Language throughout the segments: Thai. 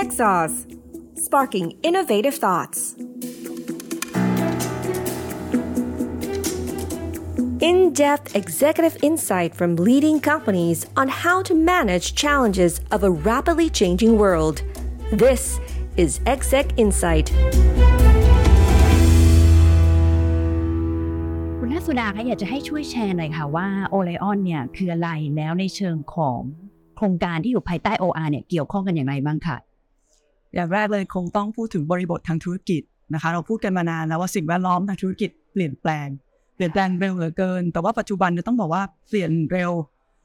TechSauce Sparking Innovative Thoughts In-depth executive insight from leading companies on how to manage challenges of a rapidly changing world. This is Exec Insight. คุณนัสุดาคะอยากจะให้ช่วยแชร์หน่อยค่ะว่าโอไลออนเนี่ยคืออะไรแล้วในเชิงของโครงการที่อยู่ภายใต้ OR เนี่ยเกี่ยวข้องกันอย่างไรบ้างค่ะ อย่างแรกเลยคงต้องพูดถึงบริบททางธุรกิจนะคะ เราพูดกันมานานแล้วว่าสิ่งแวดล้อมทางธุรกิจเปลี่ยนแปลง เปลี่ยนแปลงเร็วเหลือเกิน แต่ว่าปัจจุบันเนี่ยต้องบอกว่าเปลี่ยนเร็ว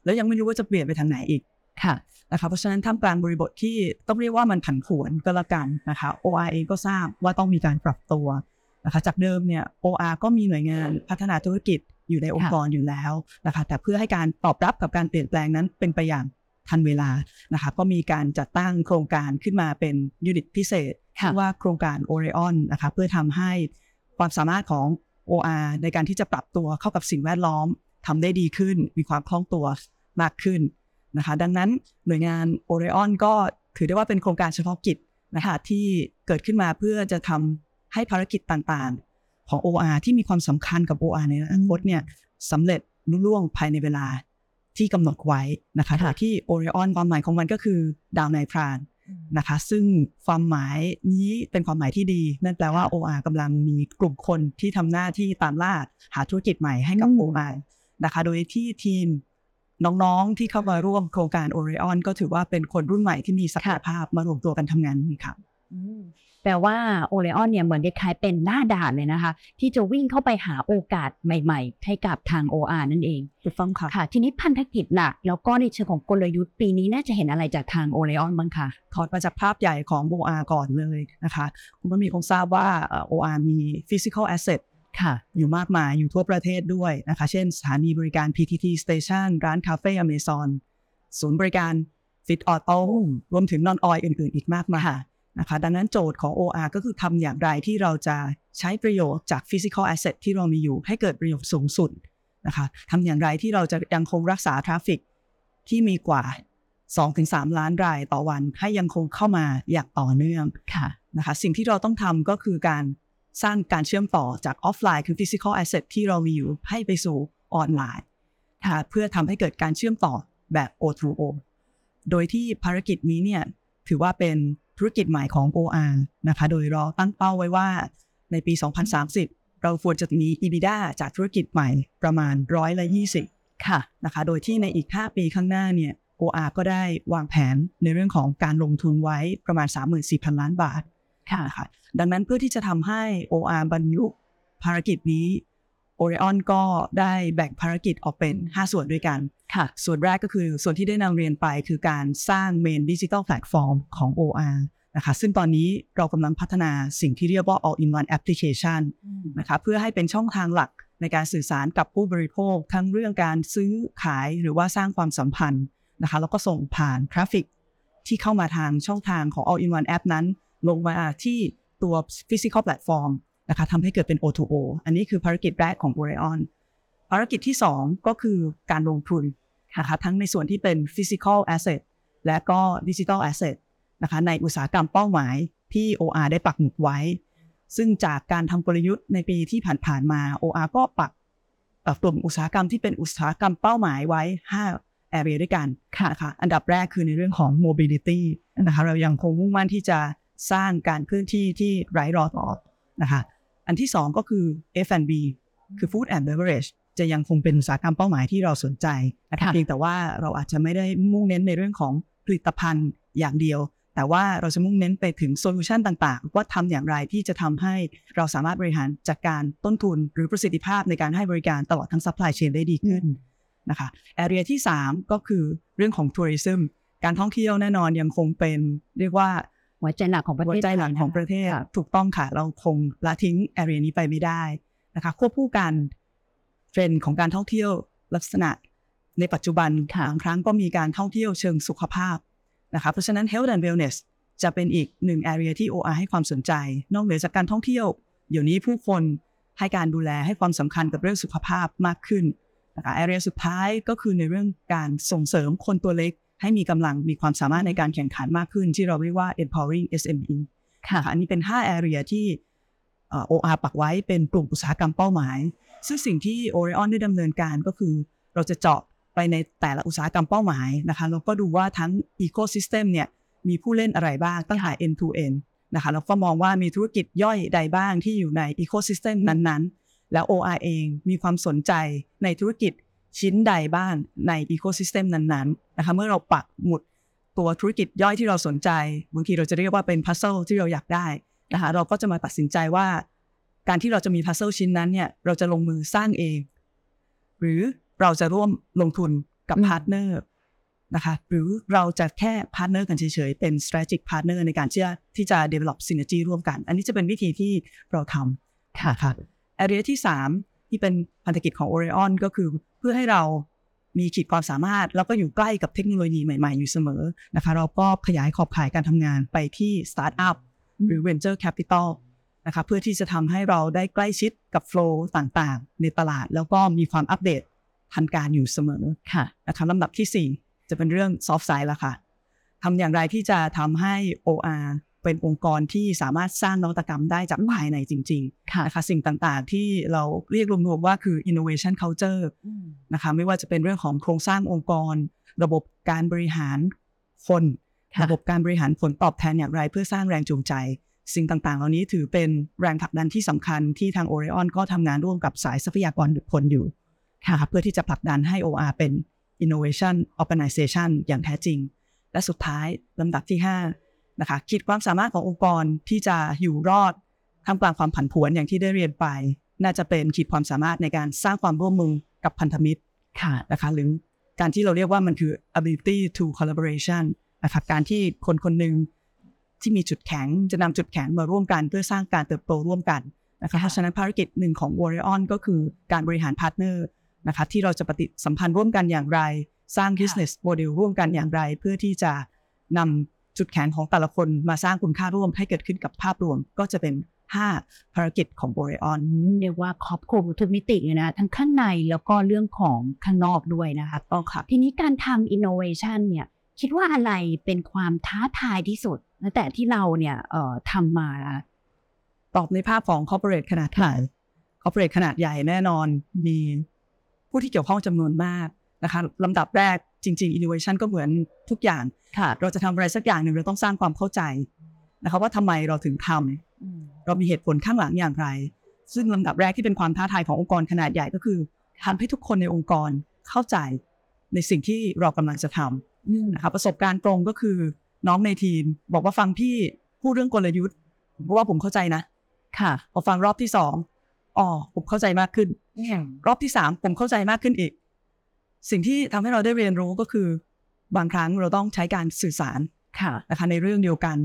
แล้วยังไม่รู้ว่าจะเปลี่ยนไปทางไหนอีกค่ะนะคะเพราะฉะนั้นท่ามกลางบริบทที่ต้องเรียกว่ามันผันผวนก็แล้วกันนะคะ OR เองก็ทราบว่าต้องมีการปรับตัวนะคะจากเดิมเนี่ย OR ก็มีหน่วยงานพัฒนาธุรกิจอยู่ในองค์กรอยู่แล้วนะคะแต่เพื่อให้การตอบรับกับการเปลี่ยนแปลงนั้นเป็นไปอย่าง ทันเวลานะคะก็มีการจัดตั้งโครงการขึ้นมาเป็นยูนิตพิเศษค่ะว่าโครงการ Orion นะคะเพื่อทำให้ความสามารถของ OR ในการที่จะปรับตัวเข้ากับสิ่งแวดล้อมทำได้ดีขึ้น มีความคล่องตัวมากขึ้นนะคะ ดังนั้นหน่วยงาน Orion ก็ถือได้ว่าเป็นโครงการเฉพาะกิจนะคะที่เกิดขึ้นมาเพื่อจะทำให้ภารกิจต่างๆ ของ OR ที่มีความสำคัญกับ OR ในอนาคตเนี่ยสำเร็จลุล่วงภายในเวลา ที่กำหนดไว้นะคะโดยที่ Orion ความหมายของมันก็คือดาวนายพรานนะคะ ซึ่งความหมายนี้เป็นความหมายที่ดี นั่นแปลว่า OR กำลังมีกลุ่มคนที่ทำหน้าที่ตามล่าหาธุรกิจใหม่ให้กับอืม OR นะคะ โดยที่ทีมน้องๆที่เข้ามาร่วมโครงการ Orion ก็ถือว่าเป็นคนรุ่นใหม่ที่มีศักยภาพมารวมตัวกันทำงานนี้ค่ะ แปลว่าโอไลออนเนี่ยเหมือนคล้ายๆเป็นหน้าด่านเลยนะคะ ที่จะวิ่งเข้าไปหาโอกาสใหม่ๆ ให้กับทาง OR นั่นเองถูกต้องค่ะค่ะ ทีนี้พันธกิจหลักแล้วก็ในเชิงของกลยุทธ์ปีนี้น่าจะเห็นอะไรจากทางโอไลออนบ้างคะถอดมาจากภาพใหญ่ของ OR ก่อนเลยนะคะ คุณผู้มีคงทราบว่าเอ่อ OR มี physical asset ค่ะอยู่มากมายอยู่ทั่วประเทศด้วยนะคะ เช่นสถานีบริการ PTT Station ร้านคาเฟ่อเมซอนศูนย์บริการ Fit Auto รวมถึง non oil อื่น ๆ อีกมากมาย นะคะดังนั้นโจทย์ของ OR ก็คือทำอย่างไรที่เราจะใช้ประโยชน์จาก physical asset ที่เรามีอยู่ ให้เกิดประโยชน์สูงสุดนะคะทำอย่างไรที่เราจะยังคงรักษา traffic ที่มีกว่า 2-3 ล้านรายต่อวัน ให้ยังคงเข้ามาอย่างต่อเนื่องค่ะนะคะสิ่งที่เราต้องทำก็คือการสร้างการเชื่อมต่อจากออฟไลน์คือ physical asset ที่เรามีอยู่ให้ไปสู่ออนไลน์ค่ะเพื่อทำให้เกิดการเชื่อมต่อแบบ O2O โดยที่ภารกิจนี้เนี่ยถือว่าเป็น ธุรกิจใหม่ของ OR นะคะ โดยเราตั้งเป้าไว้ว่าในปี 2030 เราควรจะมี EBITDA จากธุรกิจใหม่ประมาณร้อยละ20ค่ะนะคะ โดยที่ในอีก 5 ปีข้างหน้าเนี่ย OR ก็ได้วางแผนในเรื่องของการลงทุนไว้ประมาณ 34,000 ล้านบาทค่ะนะคะดังนั้นเพื่อที่จะทำให้ OR บรรลุภารกิจนี้ Orion ก็ได้แบ่งภารกิจออกเป็น 5 ส่วนด้วยกันค่ะ ส่วนแรกก็คือส่วนที่ได้นำเรียนไปคือการสร้าง Main Digital Platform ของ OR นะคะซึ่งตอนนี้เรากำลังพัฒนาสิ่งที่เรียกว่า All-in-one Application นะคะเพื่อให้เป็นช่องทางหลักในการสื่อสารกับผู้บริโภค ทั้งเรื่องการซื้อขายหรือว่าสร้างความสัมพันธ์นะคะแล้วก็ส่งผ่าน traffic ที่เข้ามาทางช่องทางของ All in One App นั้น ลงมาที่ตัว Physical Platform นะคะทำให้เกิดเป็น O2O อันนี้คือภารกิจแรกของ Orion ภารกิจที่ 2 ก็คือการลงทุนนะคะทั้งในส่วนที่เป็น Physical Asset และก็ Digital Asset นะคะในอุตสาหกรรมเป้าหมายที่ OR ได้ปักหมุดไว้ ซึ่งจากการทำกลยุทธ์ในปีที่ผ่านๆมา OR ก็ปักเอ่อกลุ่มอุตสาหกรรมที่เป็นอุตสาหกรรมเป้าหมายไว้ 5 area ด้วยกันนะคะอันดับแรกคือในเรื่องของ mobility นะคะเรายังคงมุ่งมั่นที่จะสร้างการเคลื่อนที่ที่ไร้รอต่อนะคะ อันที่ 2 ก็คือ F&B คือ food and beverage จะยังคงเป็นอุตสาหกรรมเป้าหมายที่เราสนใจนะคะค่ะเพียงแต่ว่าเราอาจจะไม่ได้มุ่งเน้นในเรื่องของผลิตภัณฑ์อย่างเดียว แต่ว่าเราจะมุ่งเน้นไปถึงโซลูชันต่างๆ ว่าทำอย่างไรที่จะทำให้เราสามารถบริหารจัดการต้นทุน หรือประสิทธิภาพในการให้บริการตลอดทั้ง supply chain ได้ดีขึ้นนะคะ area ที่ 3 ก็คือเรื่องของ tourism การท่องเที่ยวแน่นอนยังคงเป็นเรียกว่า หัวใจหลักของประเทศหัวใจหลักของประเทศค่ะถูกต้องค่ะ เราคงละทิ้ง area นี้ไปไม่ได้นะคะควบคู่กันเทรนด์ของการท่องเที่ยวลักษณะในปัจจุบันค่ะบางครั้งก็มีการท่องเที่ยวเชิงสุขภาพนะคะเพราะฉะนั้น health and wellness จะเป็นอีกหนึ่ง area ที่ OR ให้ความสนใจ นอกเหนือจากการท่องเที่ยว เดี๋ยวนี้ผู้คนให้การดูแลให้ความสำคัญกับเรื่องสุขภาพมากขึ้นนะคะ area สุดท้ายก็คือในเรื่องการส่งเสริมคนตัวเล็ก ให้มีกำลังมีความสามารถในการแข่งขันมากขึ้น ที่เราเรียกว่า empowering SME ค่ะค่ะอันนี้เป็น 5 area ที่เอ่อ OR ปักไว้เป็นกลุ่มอุตสาหกรรมเป้าหมาย ซึ่งสิ่งที่ Orion ได้ดำเนินการก็คือ เราจะเจาะไปในแต่ละอุตสาหกรรมเป้าหมายนะคะแล้วก็ดูว่าทั้ง ecosystem เนี่ยมีผู้เล่นอะไรบ้างตั้งแต่ end to end นะคะแล้วก็มองว่ามีธุรกิจย่อยใดบ้างที่อยู่ใน ecosystem นั้นๆ แล้ว OR เองมีความสนใจในธุรกิจ ชิ้นใดบ้างใน ecosystem นั้นๆนะคะเมื่อเราปักหมุดตัวธุรกิจย่อยที่เราสนใจบางทีเราจะเรียกว่าเป็น puzzle ที่เราอยากได้นะคะเราก็จะมาตัดสินใจว่า การที่เราจะมี puzzle ชิ้นนั้นเนี่ยเราจะลงมือสร้างเอง หรือเราจะร่วมลงทุนกับอืม partnerนะคะหรือเราจะแค่ partner กันเฉยๆ เป็น strategic partner ในการที่จะที่จะ develop synergy ร่วมกัน อันนี้จะเป็นวิธีที่เราทำค่ะค่ะ area ที่ 3 ที่เป็นพันธกิจของ Orion ก็คือเพื่อให้เรามีขีดความสามารถ แล้วก็อยู่ใกล้กับเทคโนโลยีใหม่ ๆ อยู่เสมอนะคะเราก็ขยายขอบข่ายการทำงานไปที่ startup หรือ venture capital นะคะเพื่อที่จะทำให้เราได้ใกล้ชิดกับ flow ต่างๆ ในตลาด แล้วก็มีความอัปเดตทันการอยู่เสมอค่ะนะคะลำดับทีสี่4 จะเป็นเรื่อง soft side ละค่ะทำอย่างไรที่จะทำให้ OR เป็นองค์กรที่สามารถสร้างนวัตกรรมได้จากภายในจริงค่ะๆนะคะสิ่งต่างๆ ที่เราเรียกรวมๆว่าคือ innovation culture นะคะไม่ว่าจะเป็นเรื่องของโครงสร้างองค์กร ระบบการบริหารคนค่ะระบบการบริหารผลตอบแทนอย่างไรเพื่อสร้างแรงจูงใจ สิ่งต่างๆ เหล่านี้ถือเป็นแรงผลักดันที่สำคัญที่ทาง Orion ก็ทำงานร่วมกับสายทรัพยากรบุคคลอยู่ค่ะเพื่อที่จะผลักดันให้ OR เป็น innovation organization อย่างแท้จริง และสุดท้ายลำดับที่ 5 นะคะขีดความสามารถขององค์กรที่จะอยู่รอดท่ามกลางความผันผวนอย่างที่ได้เรียนไป น่าจะเป็นขีดความสามารถในการสร้างความร่วมมือกับพันธมิตรค่ะนะคะหรือการที่เราเรียกว่ามันคือ ability to collaboration นะคะการที่คนคนหนึ่งที่มีจุดแข็งจะนำจุดแข็งมาร่วมกันเพื่อสร้างการเติบโตร่วมกันนะคะเพราะฉะนั้นภารกิจหนึ่งของ Orion ก็คือการบริหาร partner นะคะที่เราจะปฏิสัมพันธ์ร่วมกันอย่างไร สร้าง business model ร่วมกันอย่างไร เพื่อที่จะนำ จุดแข็งของแต่ละคนมาสร้างคุณค่าร่วมให้เกิดขึ้นกับภาพรวมก็จะเป็น 5 ภารกิจของ Orion เรียกว่าครอบคลุมทุกมิติเลยนะทั้งข้างในแล้วก็เรื่องของข้างนอกด้วยนะคะต้องค่ะทีนี้การทำ innovation เนี่ยคิดว่าอะไรเป็นความท้าทายที่สุดตั้งแต่ที่เราเนี่ยเอ่อทำมาตอบในภาพของ corporate ขนาดใหญ่ corporate ขนาดใหญ่แน่นอนมีผู้ที่เกี่ยวข้องจำนวนมาก นะคะลำดับแรกจริง ๆ innovation ก็เหมือนทุกอย่างค่ะเราจะทำอะไรสักอย่างหนึ่งเราต้องสร้างความเข้าใจนะคะว่าทำไมเราถึงทำเรามีเหตุผลข้างหลังอย่างไร ซึ่งลำดับแรกที่เป็นความท้าทายขององค์กรขนาดใหญ่ก็คือทำให้ทุกคนในองค์กรเข้าใจในสิ่งที่เรากำลังจะทำนะคะประสบการณ์ตรงก็คือน้องในทีม บอกว่าฟังพี่พูดเรื่องกลยุทธ์เพราะว่าผมเข้าใจนะ ค่ะ พอฟังรอบที่สองอ๋อผมเข้าใจมากขึ้น รอบที่สามผมเข้าใจมากขึ้นอีก สิ่งที่ทำให้เราได้เรียนรู้ก็คือบางครั้งเราต้องใช้การสื่อสารค่ะนะคะในเรื่องเดียวกัน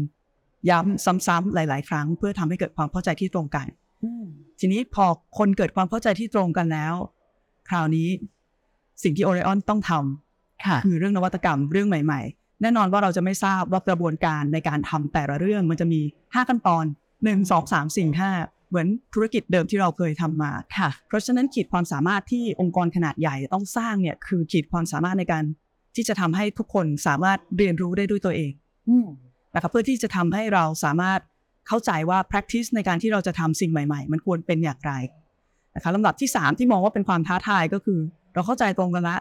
ย้ำซ้ำๆหลาย ๆ ครั้ง เพื่อทำให้เกิดความเข้าใจที่ตรงกันทีนี้พอคนเกิดความเข้าใจที่ตรงกันแล้ว คราวนี้สิ่งที่โอเรออนต้องทำค่ะคือเรื่องนวัตกรรมเรื่องใหม่ ๆ แน่นอนว่าเราจะไม่ทราบว่ากระบวนการในการทำแต่ละเรื่องมันจะมี 5 ขั้นตอน 1 2 3 4 5 เหมือนธุรกิจเดิมที่เราเคยทำมาค่ะ เพราะฉะนั้นขีดความสามารถที่องค์กรขนาดใหญ่ต้องสร้างเนี่ยคือขีดความสามารถในการที่จะทำให้ทุกคนสามารถเรียนรู้ได้ด้วยตัวเองนะคะเพื่อที่จะทำให้เราสามารถเข้าใจว่า practice ในการที่เราจะทำสิ่งใหม่ ๆ มันควรเป็นอย่างไรนะคะลำดับที่ 3 ที่มองว่าเป็นความท้าทายก็คือ เราเข้าใจตรงกันละ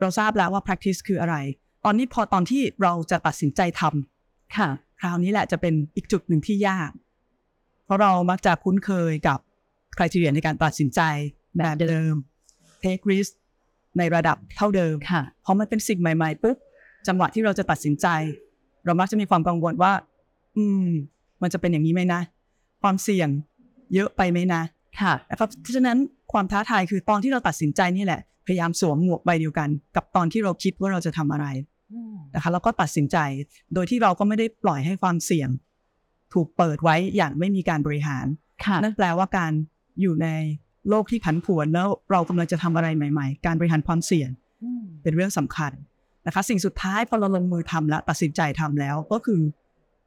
เราทราบแล้วว่า practice คืออะไร ตอนนี้พอตอนที่เราจะตัดสินใจทำค่ะ คราวนี้แหละจะเป็นอีกจุดหนึ่งที่ยากเพ ราะเรามักจะคุ้นเคยกับคุณทีเรียในการตัดสินใจแบบเดิม take risk ในระดับเท่าเดิมค่ะพอมันเป็นสิ่งใหม่ๆปุ๊บจังหวะที่เราจะตัดสินใจ เรามักจะมีความกังวลว่า อืม มันจะเป็นอย่างนี้ไหมนะ ความเสี่ยงเยอะไปไหมนะ ค่ะนะครับเพราะฉะนั้นความท้าทายคือตอนที่เราตัดสินใจนี่แหละ พยายามสวมหมวกใบเดียวกัน กับตอนที่เราคิดว่าเราจะทำอะไรนะคะแล้วก็ตัดสินใจ โดยที่เราก็ไม่ได้ปล่อยให้ความเสี่ยง ถูกเปิดไว้อย่างไม่มีการบริหารค่ะนั่นแปลว่าการอยู่ในโลกที่ผันผวนแล้วเรากำลังจะทำอะไรใหม่ๆ การบริหารความเสี่ยงเป็นเรื่องสำคัญนะคะ สิ่งสุดท้ายพอเราลงมือทำแล้วตัดสินใจทำแล้วก็คือ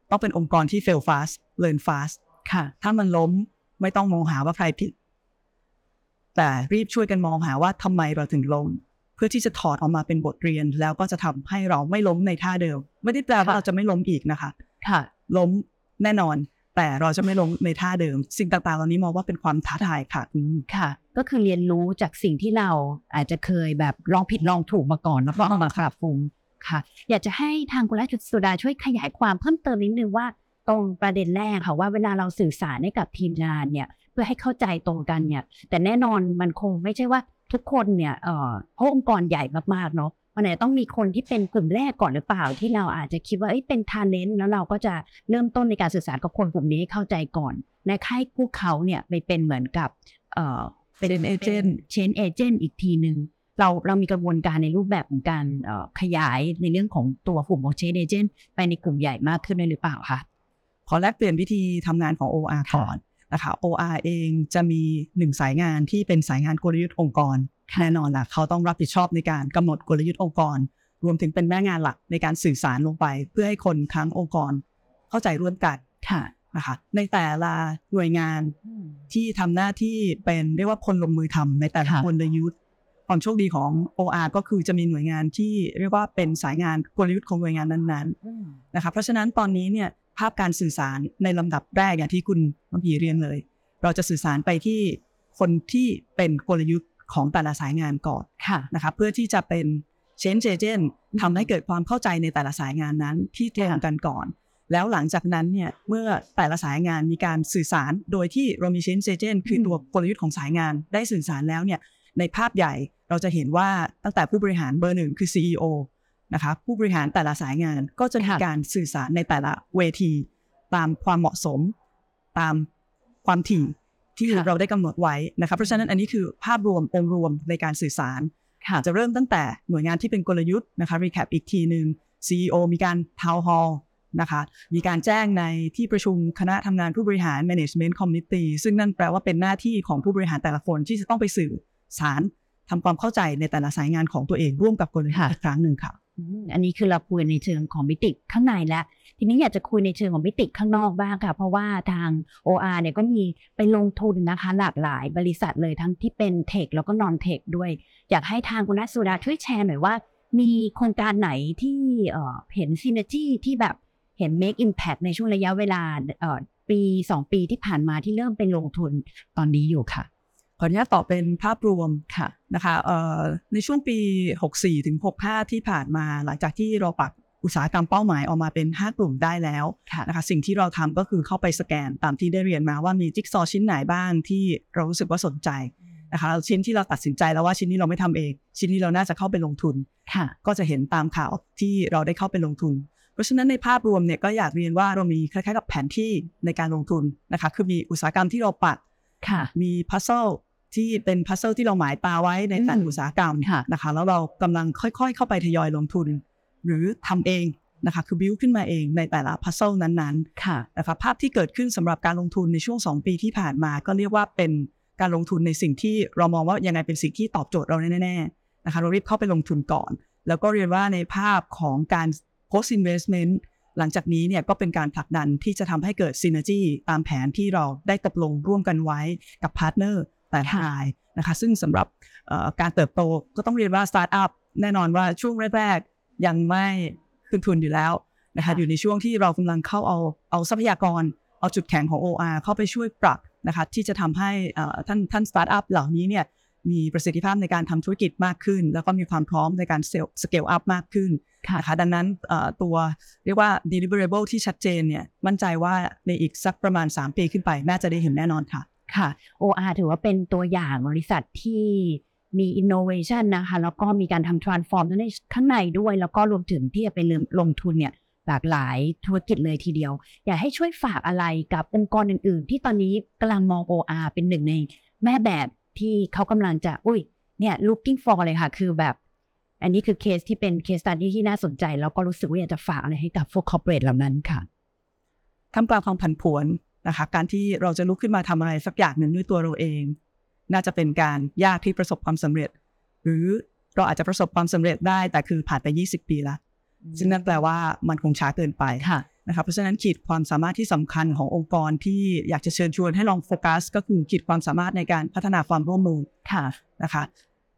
ต้องเป็นองค์กรที่ fail fast learn fast ค่ะ ถ้ามันล้มไม่ต้องมองหาว่าใครผิด แต่รีบช่วยกันมองหาว่าทำไมเราถึงล้มเพื่อที่จะถอดออกมาเป็นบทเรียน แล้วก็จะทำให้เราไม่ล้มในท่าเดิม ไม่ได้แปลว่าค่ะเราจะไม่ล้มอีกนะคะ ค่ะ ล้ม แน่นอน แต่เราจะไม่ล้มในท่าเดิม สิ่งต่างๆเหล่านี้มองว่าเป็นความท้าทายค่ะค่ะ ก็คือเรียนรู้จากสิ่งที่เราอาจจะเคยแบบลองผิดลองถูกมาก่อนแล้วก็เอามาปรับปรุงค่ะ อยากจะให้ทางคุณราชสุดาช่วยขยายความเพิ่มเติมนิดนึงว่าตรงประเด็นแรกค่ะว่าเวลาเราสื่อสารให้กับทีมงานเนี่ยเพื่อให้เข้าใจตรงกันเนี่ยแต่แน่นอนมันคงไม่ใช่ว่าทุกคนเนี่ยเอ่อเพราะองค์กรใหญ่มากๆเนาะ มันอาจจะต้องมีคนที่เป็นกลุ่มแรกก่อนหรือเปล่า ที่เราอาจจะคิดว่าเอ้ยเป็นทาเลนต์แล้วเราก็จะเริ่มต้นในการสื่อสารกับคนกลุ่มนี้ให้เข้าใจก่อนและให้พวกเขาเนี่ยไปเป็นเหมือนกับเอ่อเป็นเอเจนต์เชนเอเจนต์อีกทีหนึ่งเราเรามีกระบวนการในรูปแบบของการเอ่อขยายในเรื่องของตัวกลุ่มของเชนเอเจนต์ไปในกลุ่มใหญ่มากขึ้นด้วยหรือเปล่าคะขอแลกเปลี่ยนวิธีทำงานของ OR ก่อนนะคะ OR เองจะมีหนึ่งสายงานที่เป็นสายงานกลยุทธ์องค์กร แน่นอนล่ะเขาต้องรับผิดชอบในการกำหนดกลยุทธ์องค์กร รวมถึงเป็นแม่งานหลักในการสื่อสารลงไป เพื่อให้คนทั้งองค์กร เข้าใจร่วมกันค่ะนะคะในแต่ละหน่วยงานที่ทำหน้าที่เป็นเรียกว่าคนลงมือทำในแต่ละค่ะกลยุทธ์ความโชคดีของ OR ก็คือจะมีหน่วยงานที่เรียกว่าเป็นสายงานกลยุทธ์ของหน่วยงานนั้นๆนะคะเพราะฉะนั้นตอนนี้เนี่ยภาพการสื่อสารในลำดับแรกอย่างที่คุณน้องพีเรียนเลย เราจะสื่อสารไปที่คนที่เป็นกลยุทธ์ ของแต่ละสายงานก่อนค่ะนะคะเพื่อที่จะเป็น change agent ทำให้เกิดความเข้าใจในแต่ละสายงานนั้นที่ตรงกันก่อน แล้วหลังจากนั้นเนี่ยเมื่อแต่ละสายงานมีการสื่อสารโดยที่เรามี change agent คือตัวกลยุทธ์ของสายงานได้สื่อสารแล้วเนี่ยในภาพใหญ่เราจะเห็นว่าตั้งแต่ผู้บริหารเบอร์หนึ่งคือ CEO นะคะผู้บริหารแต่ละสายงานก็จะมีค่ะการสื่อสารในแต่ละเวที ตามความเหมาะสม ตามความถี่ ที่ค่ะเราได้กำหนดไว้นะคะเพราะฉะนั้นอันนี้คือภาพรวมองค์รวมในการสื่อสารค่ะจะเริ่มตั้งแต่หน่วยงานที่เป็นกลยุทธ์นะคะ recap อีกทีหนึ่ง CEO มีการ town hall นะคะมีการแจ้งในที่ประชุมคณะทำงานผู้บริหาร management committee ซึ่งนั่นแปลว่าเป็นหน้าที่ของผู้บริหารแต่ละคนที่จะต้องไปสื่อสาร ทำความเข้าใจในแต่ละสายงานของตัวเองร่วมกับกลยุทธ์ค่ะอีกครั้งหนึ่งค่ะอืมอันนี้คือเราคุยในเชิงของมิติข้างในแล้ว ทีนี้อยากจะคุยในเชิงของมิติข้างนอกบ้างค่ะ เพราะว่าทาง OR เนี่ยก็มีไปลงทุนนะคะ หลากหลายบริษัทเลยทั้งที่เป็นเทคแล้วก็นอนเทคด้วย อยากให้ทางคุณนัทสุดาช่วยแชร์หน่อยว่า มีโครงการไหนที่เอ่อเห็นซีเนจีที่แบบเห็น make impact ในช่วงระยะเวลาเอ่อปีสองปีที่ผ่านมาที่เริ่มเป็นลงทุนตอนนี้อยู่ค่ะ ขออนุญาตตอบเป็นภาพรวมค่ะนะคะเอ่อในช่วงปี 64ถึง65 ที่ผ่านมาหลังจากที่เราปักอุตสาหกรรมเป้าหมายออกมาเป็น 5 กลุ่มได้แล้วค่ะนะคะสิ่งที่เราทำก็คือเข้าไปสแกนตามที่ได้เรียนมาว่ามีจิ๊กซอว์ชิ้นไหนบ้างที่เรารู้สึกว่าสนใจนะคะชิ้นที่เราตัดสินใจแล้วว่าชิ้นนี้เราไม่ทำเอง ชิ้นนี้เราน่าจะเข้าไปลงทุนค่ะก็จะเห็นตามข่าวที่เราได้เข้าไปลงทุน เพราะฉะนั้นในภาพรวมเนี่ยก็อยากเรียนว่าเรามีคล้ายๆกับแผนที่ในการลงทุนนะคะคือมีอุตสาหกรรมที่เราปักค่ะมี puzzle ที่เป็น puzzle ที่เราหมายตาไว้ในแต่ละอืมอุตสาหกรรมค่ะนะคะแล้วเรากำลังค่อยๆ เข้าไปทยอยลงทุน หรือทำเองนะคะคือบิวขึ้นมาเองในแต่ละ puzzle นั้นๆค่ะนะคะภาพที่เกิดขึ้นสำหรับการลงทุนในช่วง 2 ปีที่ผ่านมา ก็เรียกว่าเป็นการลงทุนในสิ่งที่เรามองว่ายังไงเป็นสิ่งที่ตอบโจทย์เราแน่ๆนะคะเรารีบเข้าไปลงทุนก่อน แล้วก็เรียนว่าในภาพของการ post investment หลังจากนี้เนี่ยก็เป็นการผลักดันที่จะทำให้เกิด synergy ตามแผนที่เราได้ตกลงร่วมกันไว้กับพาร์ทเนอร์ แต่ละรายนะคะ ซึ่งสำหรับเอ่อการเติบโตก็ต้องเรียนว่าสตาร์ทอัพแน่นอนว่าช่วงแรกๆยังไม่คืนทุนอยู่แล้วนะคะค่ะอยู่ในช่วงที่เรากำลังเข้าเอาเอาทรัพยากร เอาจุดแข็งของ OR เข้าไปช่วยปรับนะคะที่จะทำให้เอ่อท่านท่านสตาร์ทอัพเหล่านี้เนี่ยมีประสิทธิภาพในการทำธุรกิจมากขึ้น แล้วก็มีความพร้อมในการ self scale up มากขึ้นค่ะนะคะดังนั้นเอ่อตัวเรียกว่า deliverable ที่ชัดเจนเนี่ยมั่นใจว่าในอีกสักประมาณ 3 ปีขึ้นไป น่าจะได้เห็นแน่นอนค่ะ ค่ะ OR ถือว่าเป็นตัวอย่างบริษัทที่มี innovation นะคะ แล้วก็มีการทำ transform ในข้างในด้วย แล้วก็รวมถึงที่จะไปลงทุนเนี่ยหลากหลายธุรกิจเลยทีเดียว อยากให้ช่วยฝากอะไรกับองค์กรอื่น ๆ ที่ตอนนี้กำลังมอง OR เป็นหนึ่งในแม่แบบที่เขากำลังจะ อุ้ย เนี่ย looking for เลยค่ะ คือแบบ อันนี้คือเคสที่เป็น case stu dy ที่น่าสนใจ แล้วก็รู้สึกว่าอยากจะฝากอะไรให้กับพวก corporate เหล่านั้นค่ะท่ามกลางความผันผวน นะคะ การที่เราจะลุกขึ้นมาทำอะไรสักอย่างหนึ่งด้วยตัวเราเอง น่าจะเป็นการยากที่ประสบความสำเร็จ หรือเราอาจจะประสบความสำเร็จได้แต่คือผ่านไป 20 ปีแล้วซึ่งนั่นแปลว่ามันคงช้าเกินไปค่ะนะครับเพราะฉะนั้นขีดความสามารถที่สำคัญขององค์กรที่อยากจะเชิญชวนให้ลองโฟกัส ก็คือขีดความสามารถในการพัฒนาความร่วมมือค่ะนะคะ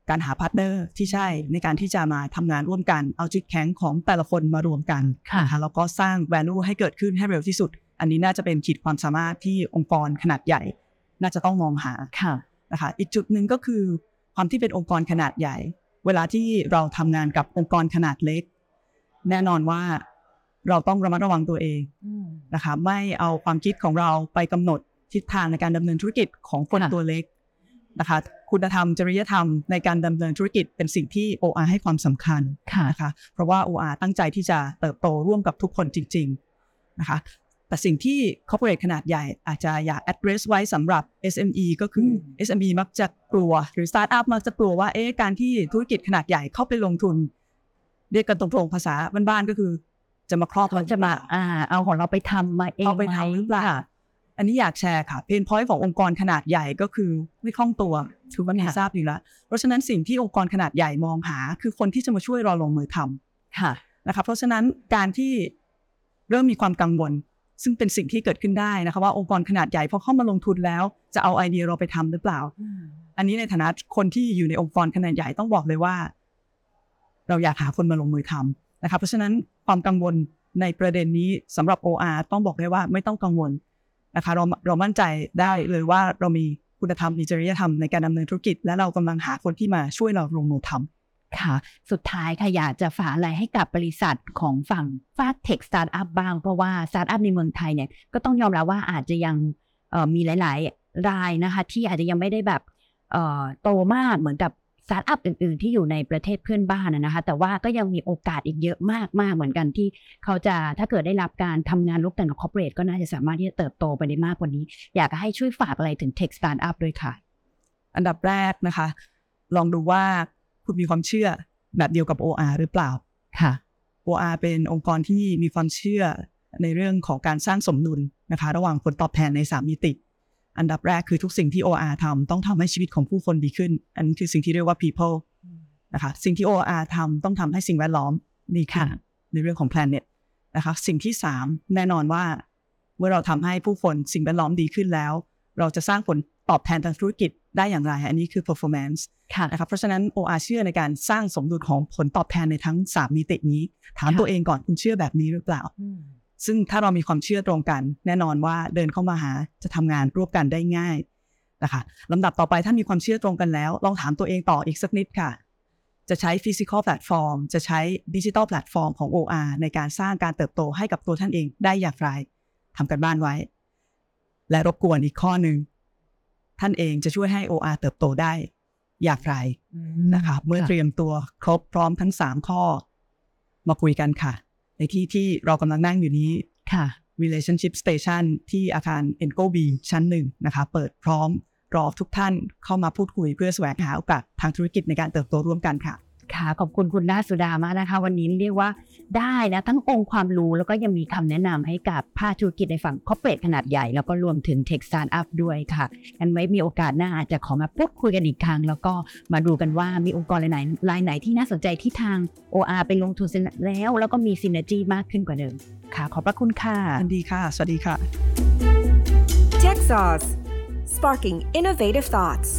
การหาพาร์ทเนอร์ที่ใช่ในการที่จะมาทำงานร่วมกัน เอาจุดแข็งของแต่ละคนมารวมกันค่ะนะคะแล้วก็สร้าง value ให้เกิดขึ้นให้เร็วที่สุด อันนี้น่าจะเป็นขีดความสามารถที่องค์กรขนาดใหญ่ น่าจะต้องมองหาค่ะนะคะอีกจุดหนึ่งก็คือความที่เป็นองค์กรขนาดใหญ่ เวลาที่เราทำงานกับองค์กรขนาดเล็ก แน่นอนว่าเราต้องระมัดระวังตัวเองนะคะไม่เอาความคิดของเราไปกำหนดทิศทางในการดำเนินธุรกิจของคนค่ะตัวเล็กนะคะคุณธรรมจริยธรรมในการดำเนินธุรกิจเป็นสิ่งที่ OR ให้ความสำคัญค่ะนะคะเพราะว่า OR ตั้งใจที่จะเติบโตร่วมกับทุกคนจริง ๆนะคะ แต่สิ่งที่ corporate ขนาดใหญ่อาจจะอยาก address ไว้สำหรับ SME ก็คือ SME มักจะกลัว หรือ startup มักจะกลัวว่าเอ๊ะการที่ธุรกิจขนาดใหญ่เข้าไปลงทุน เรียกกันตรงๆภาษาบ้านๆก็คือ จะมาครอบเขาจะมาอ่า เอาของเราไปทำมาเองเอาไปทำหรือเปล่าค่ะอันนี้อยากแชร์ค่ะเพนพอยต์ขององค์กรขนาดใหญ่ก็คือไม่คล่องตัวถือว่ามีค่ะทราบอยู่แล้ว เพราะฉะนั้นสิ่งที่องค์กรขนาดใหญ่มองหา คือคนที่จะมาช่วยเราลงมือทำค่ะนะคะเพราะฉะนั้นการที่เริ่มมีความกังวล ซึ่งเป็นสิ่งที่เกิดขึ้นได้นะคะว่าองค์กรขนาดใหญ่พอเข้ามาลงทุนแล้ว จะเอาไอเดียเราไปทำหรือเปล่า อันนี้ในฐานะคนที่อยู่ในองค์กรขนาดใหญ่ต้องบอกเลยว่า เราอยากหาคนมาลงมือทำนะคะเพราะฉะนั้นความกังวลในประเด็นนี้สำหรับ OR ต้องบอกได้ว่าไม่ต้องกังวลนะคะเราเรามั่นใจได้เลยว่าเรามีคุณธรรมมีจริยธรรมในการดำเนินธุรกิจ และเรากำลังหาคนที่มาช่วยเราลงมือทำ ค่ะ สุดท้ายค่ะอยากจะฝากอะไรให้กับบริษัทของฝั่งฟาด tech startup บ้าง เพราะว่าสตาร์ทอัพในเมืองไทยเนี่ยก็ต้องยอมรับว่าอาจจะยังมีหลาย ๆ รายนะคะ ที่อาจจะยังไม่ได้แบบโตมากเหมือนกับสตาร์ทอัพอื่น ๆ ที่อยู่ในประเทศเพื่อนบ้านนะคะ แต่ว่าก็ยังมีโอกาสอีกเยอะมาก ๆ เหมือนกันที่เขาจะถ้าเกิดได้รับการทำงานร่วมกันกับ corporate ก็น่าจะสามารถที่จะเติบโตไปได้มากกว่านี้ อยากให้ช่วยฝากอะไรถึง tech startup ด้วยค่ะ อันดับแรกนะคะ ลองดูว่า คุณมีความเชื่อแบบเดียวกับ OR หรือเปล่าค่ะ OR เป็นองค์กรที่มีความเชื่อในเรื่องของการสร้างสมดุลนะคะ ระหว่างผลตอบแทนใน3มิติ อันดับแรกคือทุกสิ่งที่ OR ทำต้องทำให้ชีวิตของผู้คนดีขึ้น อันนี้คือสิ่งที่เรียกว่า people นะคะสิ่งที่ OR ทำต้องทำให้สิ่งแวดล้อมดีขึ้นค่ะในเรื่องของ planet นะคะสิ่งที่ 3 แน่นอนว่า เมื่อเราทำให้ผู้คนสิ่งแวดล้อมดีขึ้นแล้ว เราจะสร้างผล ตอบแทนทางธุรกิจได้อย่างไร อันนี้คือ performance ค่ะนะครับเพราะฉะนั้น OR เชื่อในการสร้างสมดุลของผลตอบแทนในทั้ง 3 มิตินี้ ถามค่ะตัวเองก่อนคุณเชื่อแบบนี้หรือเปล่า ซึ่งถ้าเรามีความเชื่อตรงกัน แน่นอนว่าเดินเข้ามาหาจะทำงานร่วมกันได้ง่ายนะคะลำดับต่อไปถ้ามีความเชื่อตรงกันแล้ว ลองถามตัวเองต่ออีกสักนิดค่ะ จะใช้ physical platform จะใช้ digital platform ของ OR ในการสร้างการเติบโตให้กับตัวท่านเองได้อย่างไรทำกันบ้านไว้ และรบกวนอีกข้อหนึ่ง ท่านเองจะช่วยให้ OR เติบโตได้อย่างไรนะคะเมื่อเตรียมตัวครบพร้อมทั้ง3ข้อ มาคุยกันค่ะ ในที่ที่เรากำลังนั่งอยู่นี้ค่ะ relationship station ที่อาคาร e n g o B ชั้นหนึ่งนะคะ เปิดพร้อมรอทุกท่านเข้ามาพูดคุยเพื่อแสวงหาโอกาสทางธุรกิจในการเติบโตร่วมกันค่ะ ค่ะ ขอบคุณคุณนาสุดามากนะคะ วันนี้เรียกว่า ได้นะทั้งองค์ความรู้แล้วก็ยังมีคำแนะนำให้กับภาคธุรกิจในฝั่ง corporate ขนาดใหญ่ แล้วก็รวมถึง tech startup ด้วยค่ะงั้นไว้มีโอกาสหน้าอาจจะขอมาพูดคุยกันอีกครั้ง แล้วก็มาดูกันว่ามีองค์กรรายไหนรายไหนที่น่าสนใจที่ทาง OR ไปลงทุนเสร็จแล้ว แล้วก็มี synergy มากขึ้นกว่าเดิมค่ะ ขอบพระคุณค่ะยินดีค่ะ สวัสดีค่ะ Techsauce Sparking Innovative Thoughts